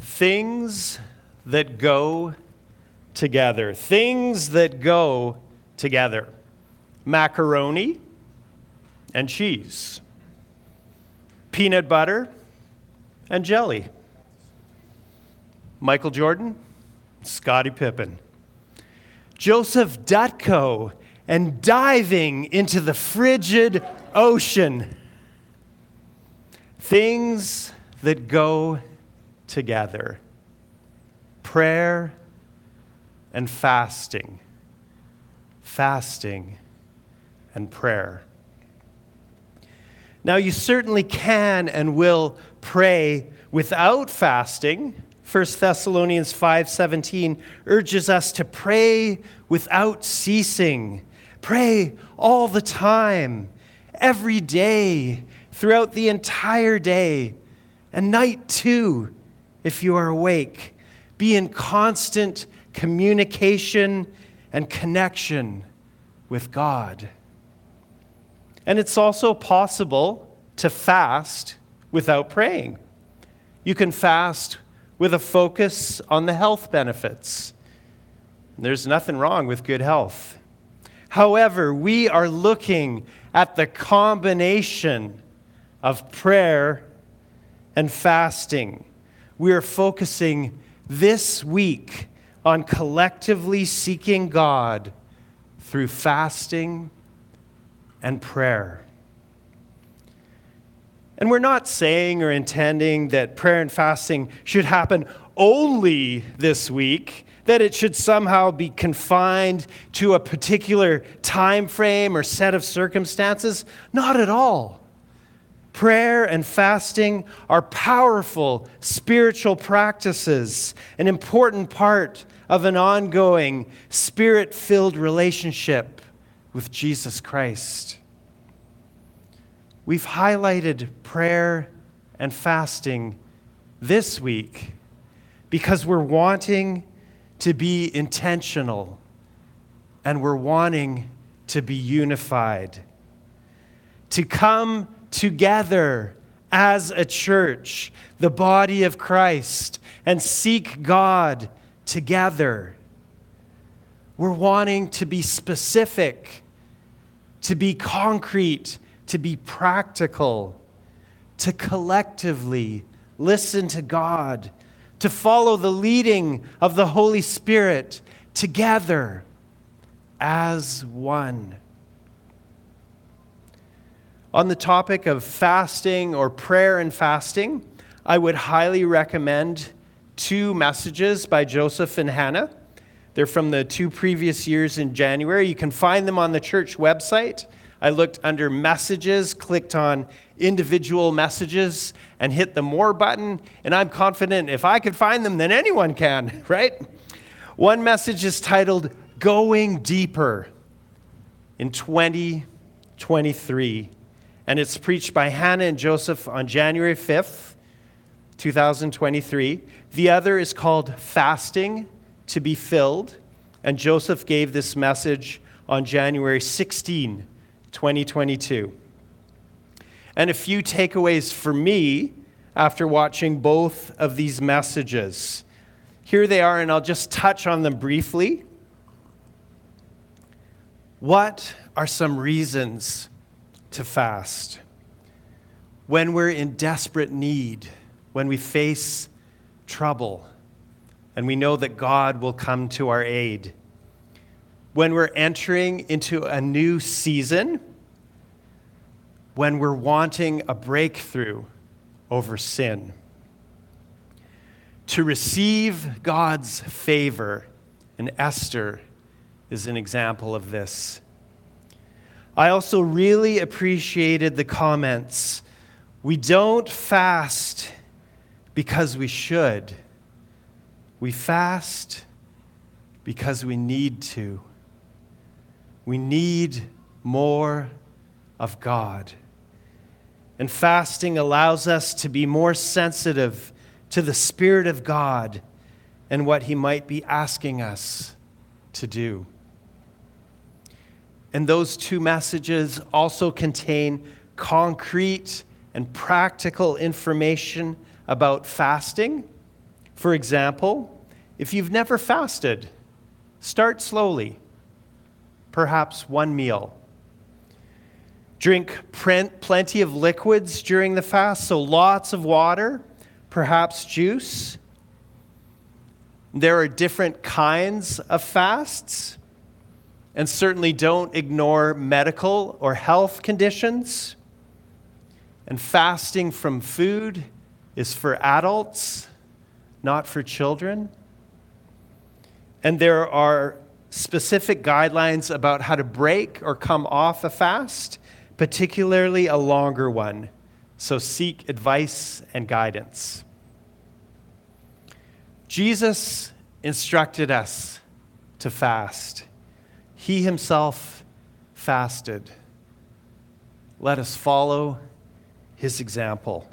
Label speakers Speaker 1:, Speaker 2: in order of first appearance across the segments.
Speaker 1: Things that go together. Things that go together. Macaroni and cheese. Peanut butter and jelly. Michael Jordan, Scottie Pippen. Joseph Dutko and diving into the frigid ocean. Things that go together prayer and fasting, fasting and prayer. Now, you certainly can and will pray without fasting. 1 Thessalonians 5:17 urges us to pray without ceasing. Pray all the time, every day, throughout the entire day, and night too, if you are awake. Be in constant communication and connection with God. And it's also possible to fast without praying. You can fast with a focus on the health benefits. There's nothing wrong with good health. However, we are looking at the combination of prayer and fasting. We are focusing this week on collectively seeking God through fasting and prayer. And we're not saying or intending that prayer and fasting should happen only this week, that it should somehow be confined to a particular time frame or set of circumstances. Not at all. Prayer and fasting are powerful spiritual practices, an important part of an ongoing spirit filled relationship with Jesus Christ. We've highlighted prayer and fasting this week because we're wanting to be intentional and we're wanting to be unified. To come together as a church, the body of Christ, and seek God together. We're wanting to be specific, to be concrete, to be practical, to collectively listen to God, to follow the leading of the Holy Spirit together as one. On the topic of fasting or prayer and fasting, I would highly recommend two messages by Joseph and Hannah. They're from the two previous years in January. You can find them on the church website. I looked under messages, clicked on individual messages, and hit the more button. And I'm confident if I could find them, then anyone can, right? One message is titled Going Deeper in 2023 and it's preached by Hannah and Joseph on January 5th, 2023. The other is called Fasting to be Filled, and Joseph gave this message on January 16, 2022. And a few takeaways for me after watching both of these messages. Here they are, and I'll just touch on them briefly. What are some reasons to fast. When we're in desperate need, when we face trouble, and we know that God will come to our aid. When we're entering into a new season, when we're wanting a breakthrough over sin. To receive God's favor, and Esther is an example of this. I also really appreciated the comments. We don't fast because we should. We fast because we need to. We need more of God. And fasting allows us to be more sensitive to the Spirit of God and what He might be asking us to do. And those two messages also contain concrete and practical information about fasting For example, if you've never fasted, start slowly, perhaps one meal. Drink plenty of liquids during the fast, so lots of water, perhaps juice. There are different kinds of fasts, and certainly don't ignore medical or health conditions. And fasting from food is for adults, not for children. And there are specific guidelines about how to break or come off a fast, particularly a longer one. So seek advice and guidance. Jesus instructed us to fast. He himself fasted. Let us follow his example.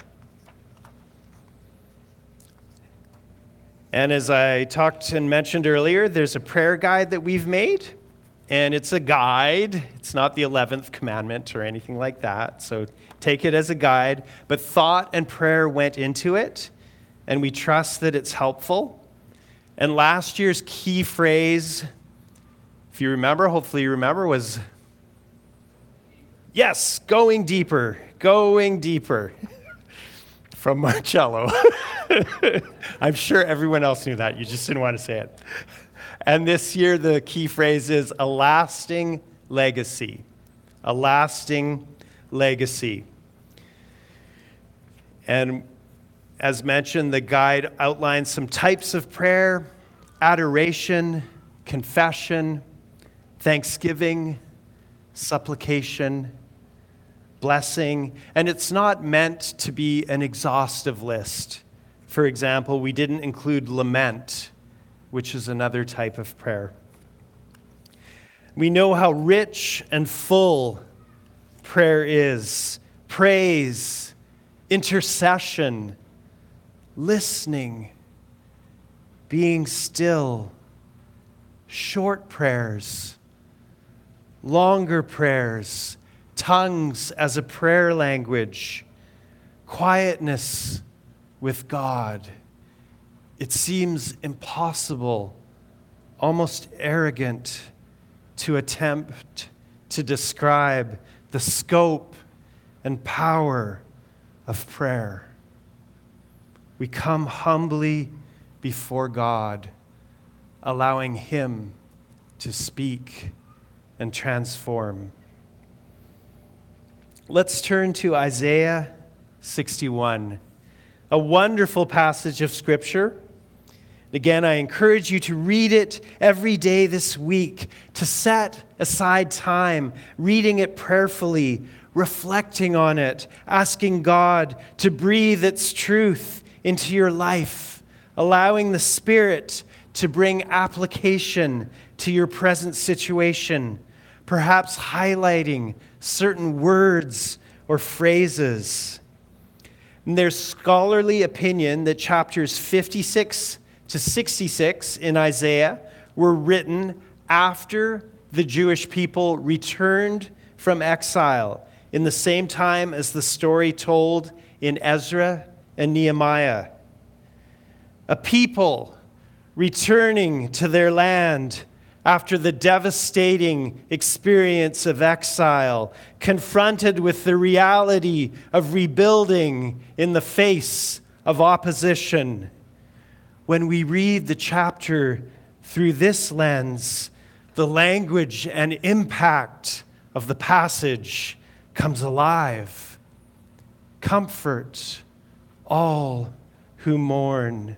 Speaker 1: And as I talked and mentioned earlier, there's a prayer guide that we've made. And it's a guide. It's not the 11th commandment or anything like that. So take it as a guide. But thought and prayer went into it. And we trust that it's helpful. And last year's key phrase, if you remember, hopefully you remember, was yes, going deeper, going deeper. From Marcello. I'm sure everyone else knew that. You just didn't want to say it. And this year, the key phrase is a lasting legacy. A lasting legacy. And as mentioned, the guide outlines some types of prayer adoration, confession, thanksgiving, supplication, blessing. And it's not meant to be an exhaustive list. For example, we didn't include lament, which is another type of prayer. We know how rich and full prayer is praise, intercession, listening, being still, short prayers, longer prayers, tongues as a prayer language, quietness with God. It seems impossible, almost arrogant, to attempt to describe the scope and power of prayer. We come humbly before God, allowing Him to speak and transform. Let's turn to Isaiah 61 a wonderful passage of Scripture. Again, I encourage you to read it every day this week, to set aside time, reading it prayerfully, reflecting on it, asking God to breathe its truth into your life, allowing the Spirit to bring application to your present situation, perhaps highlighting certain words or phrases. And there's scholarly opinion that chapters 56 to 66 in Isaiah were written after the Jewish people returned from exile in the same time as the story told in Ezra and Nehemiah. A people returning to their land after the devastating experience of exile, confronted with the reality of rebuilding in the face of opposition. When we read the chapter through this lens, the language and impact of the passage comes alive. Comfort all who mourn.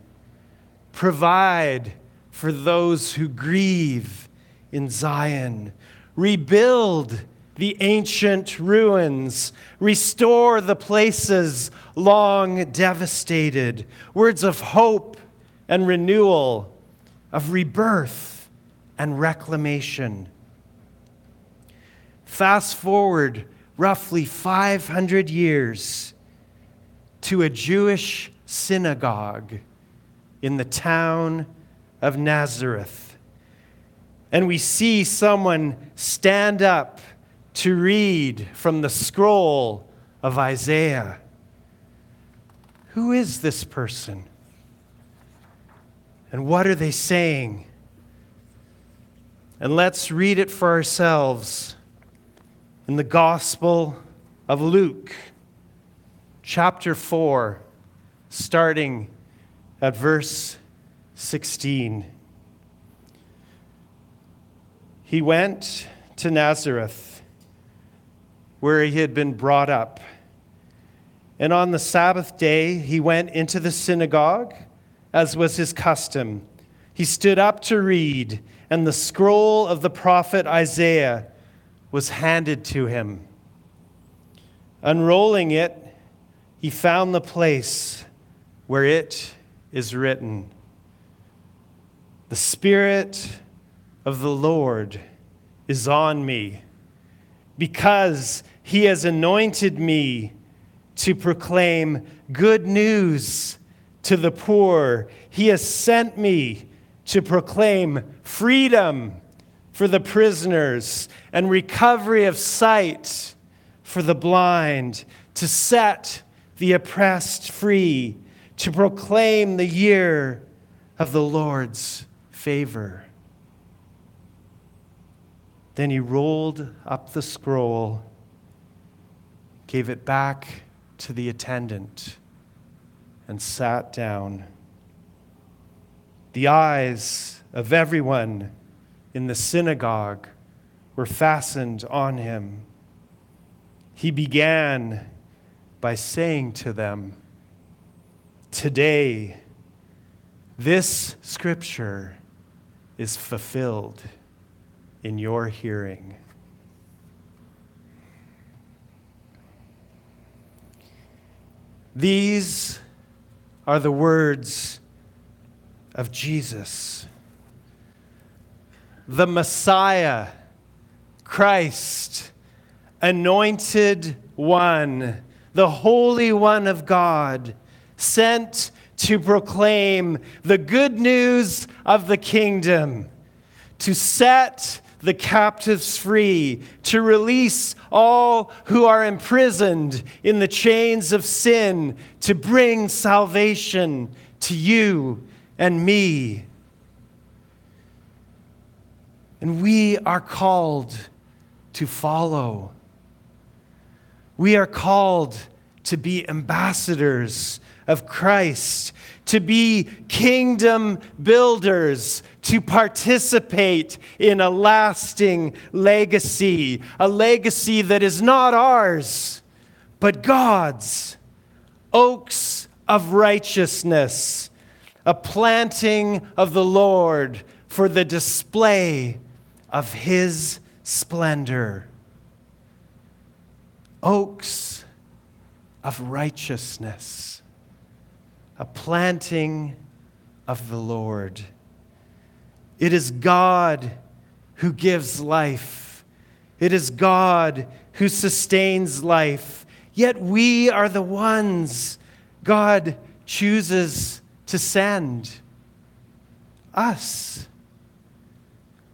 Speaker 1: Provide for those who grieve in Zion. Rebuild the ancient ruins. Restore the places long devastated. Words of hope and renewal, of rebirth and reclamation. Fast forward roughly 500 years to a Jewish synagogue in the town of Nazareth. And we see someone stand up to read from the scroll of Isaiah. Who is this person? And what are they saying? And let's read it for ourselves in the Gospel of Luke, chapter 4, starting at verse 16. He went to Nazareth, where he had been brought up. And on the Sabbath day, he went into the synagogue, as was his custom. He stood up to read and the scroll of the prophet Isaiah was handed to him. Unrolling it, he found the place where it is written The Spirit of the Lord is on me, because he has anointed me to proclaim good news to the poor. He has sent me to proclaim freedom for the prisoners and recovery of sight for the blind, to set the oppressed free, to proclaim the year of the Lord's favor. Then he rolled up the scroll, gave it back to the attendant, and sat down. The eyes of everyone in the synagogue were fastened on him. He began by saying to them, Today, this scripture is fulfilled in your hearing. These are the words of Jesus. The Messiah, Christ, anointed one, the Holy One of God, sent to proclaim the good news of the kingdom, to set the captives free, to release all who are imprisoned in the chains of sin, to bring salvation to you and me. And we are called to follow. We are called to be ambassadors of Christ, to be kingdom builders, to participate in a lasting legacy, a legacy that is not ours, but God's. Oaks of righteousness a planting of the Lord for the display of his splendor. Oaks of righteousness, a planting of the Lord. It is God who gives life. It is God who sustains life. Yet we are the ones God chooses to send us.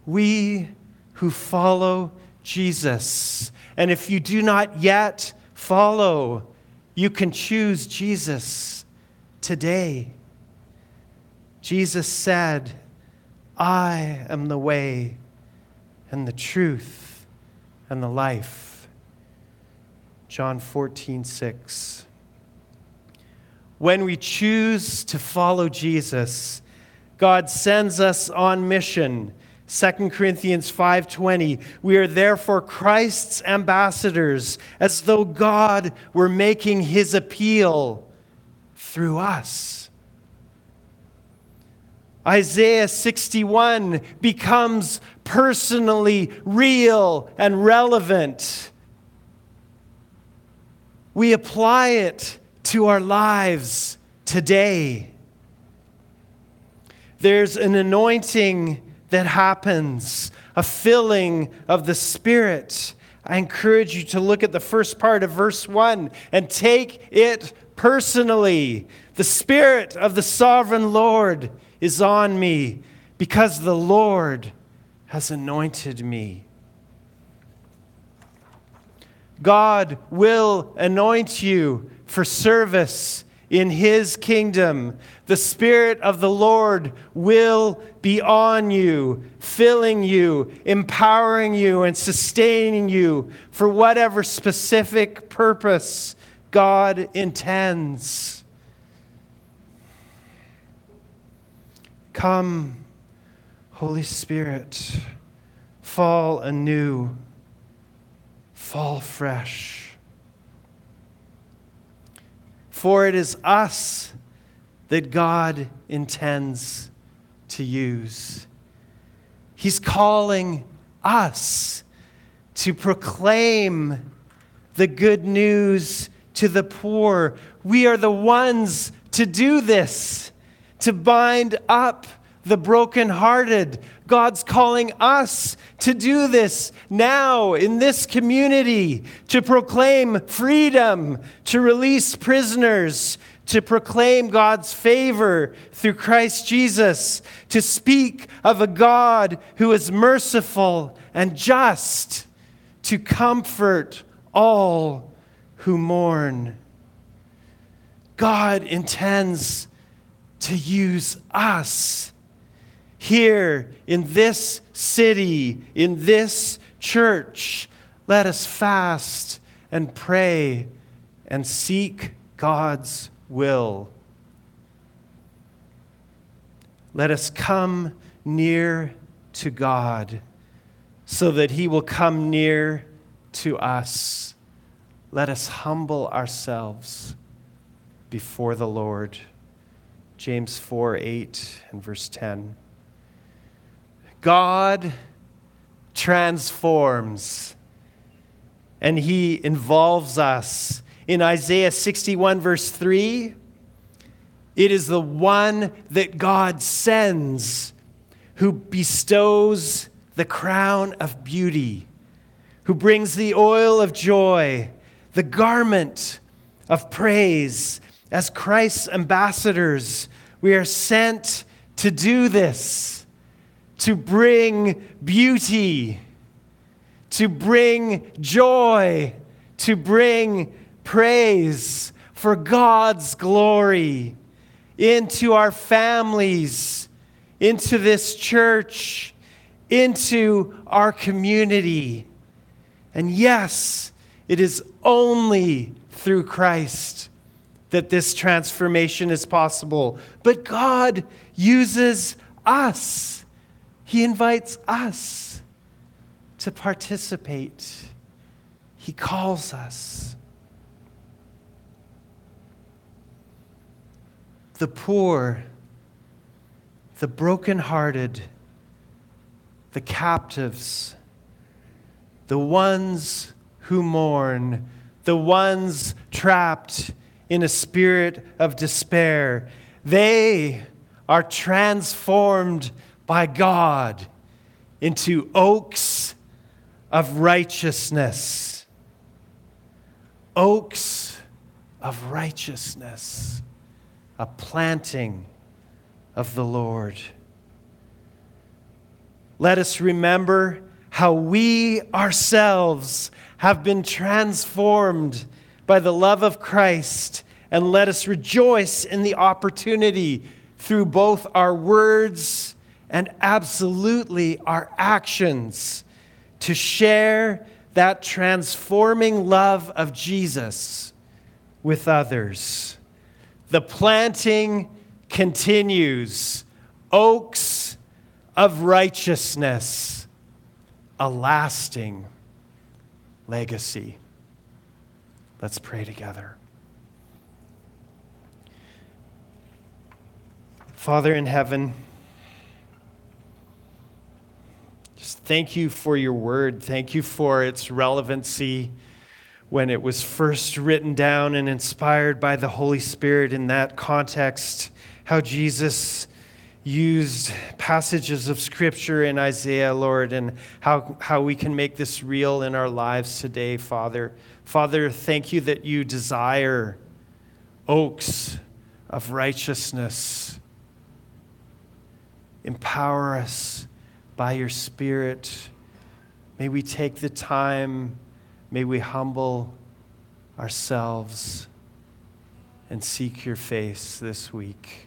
Speaker 1: We who follow Jesus. And if you do not yet follow, you can choose Jesus today. Jesus said, I am the way and the truth and the life. John 14, 6 when we choose to follow Jesus, God sends us on mission. 2 Corinthians 5:20 We are therefore Christ's ambassadors as though God were making his appeal through us. Isaiah 61 becomes personally real and relevant. We apply it to our lives today. There's an anointing that happens, a filling of the Spirit. I encourage you to look at the first part of verse 1 and take it personally. The Spirit of the sovereign Lord is on me because the Lord has anointed me. God will anoint you for service in his kingdom. The Spirit of the Lord will be on you, filling you, empowering you, and sustaining you for whatever specific purpose God intends. Come, Holy Spirit, fall anew, fall fresh. For it is us that God intends to use. He's calling us to proclaim the good news to the poor. We are the ones to do this, to bind up the brokenhearted. God's calling us to do this now in this community, to proclaim freedom, to release prisoners, to proclaim God's favor through Christ Jesus, to speak of a God who is merciful and just, to comfort all who mourn. God intends to use us here in this city, in this church. Let us fast and pray and seek God's will. Let us come near to God so that He will come near to us. Let us humble ourselves before the Lord. James 4 8 and verse 10. God transforms and he involves us. In Isaiah 61, verse 3, it is the one that God sends who bestows the crown of beauty, who brings the oil of joy, the garment of praise. As Christ's ambassadors, we are sent to do this to bring beauty, to bring joy, to bring praise for God's glory into our families, into this church, into our community. And yes, it is only through Christ that this transformation is possible. But God uses us. He invites us to participate. He calls us. The poor, the brokenhearted, the captives, the ones who mourn, the ones trapped in a spirit of despair, they are transformed by God into oaks of righteousness. Oaks of righteousness, a planting of the Lord. Let us remember how we ourselves have been transformed by the love of Christ, and let us rejoice in the opportunity through both our words and absolutely our actions to share that transforming love of Jesus with others. The planting continues, oaks of righteousness, a lasting legacy. Let's pray together. Father in heaven, Just thank you for your word. Thank you for its relevancy when it was first written down and inspired by the Holy Spirit in that context. How Jesus used passages of Scripture in Isaiah, Lord, and how, how we can make this real in our lives today, Father. Father, thank you that you desire oaks of righteousness. Empower us by your Spirit. May we take the time, may we humble ourselves. and seek your face this week.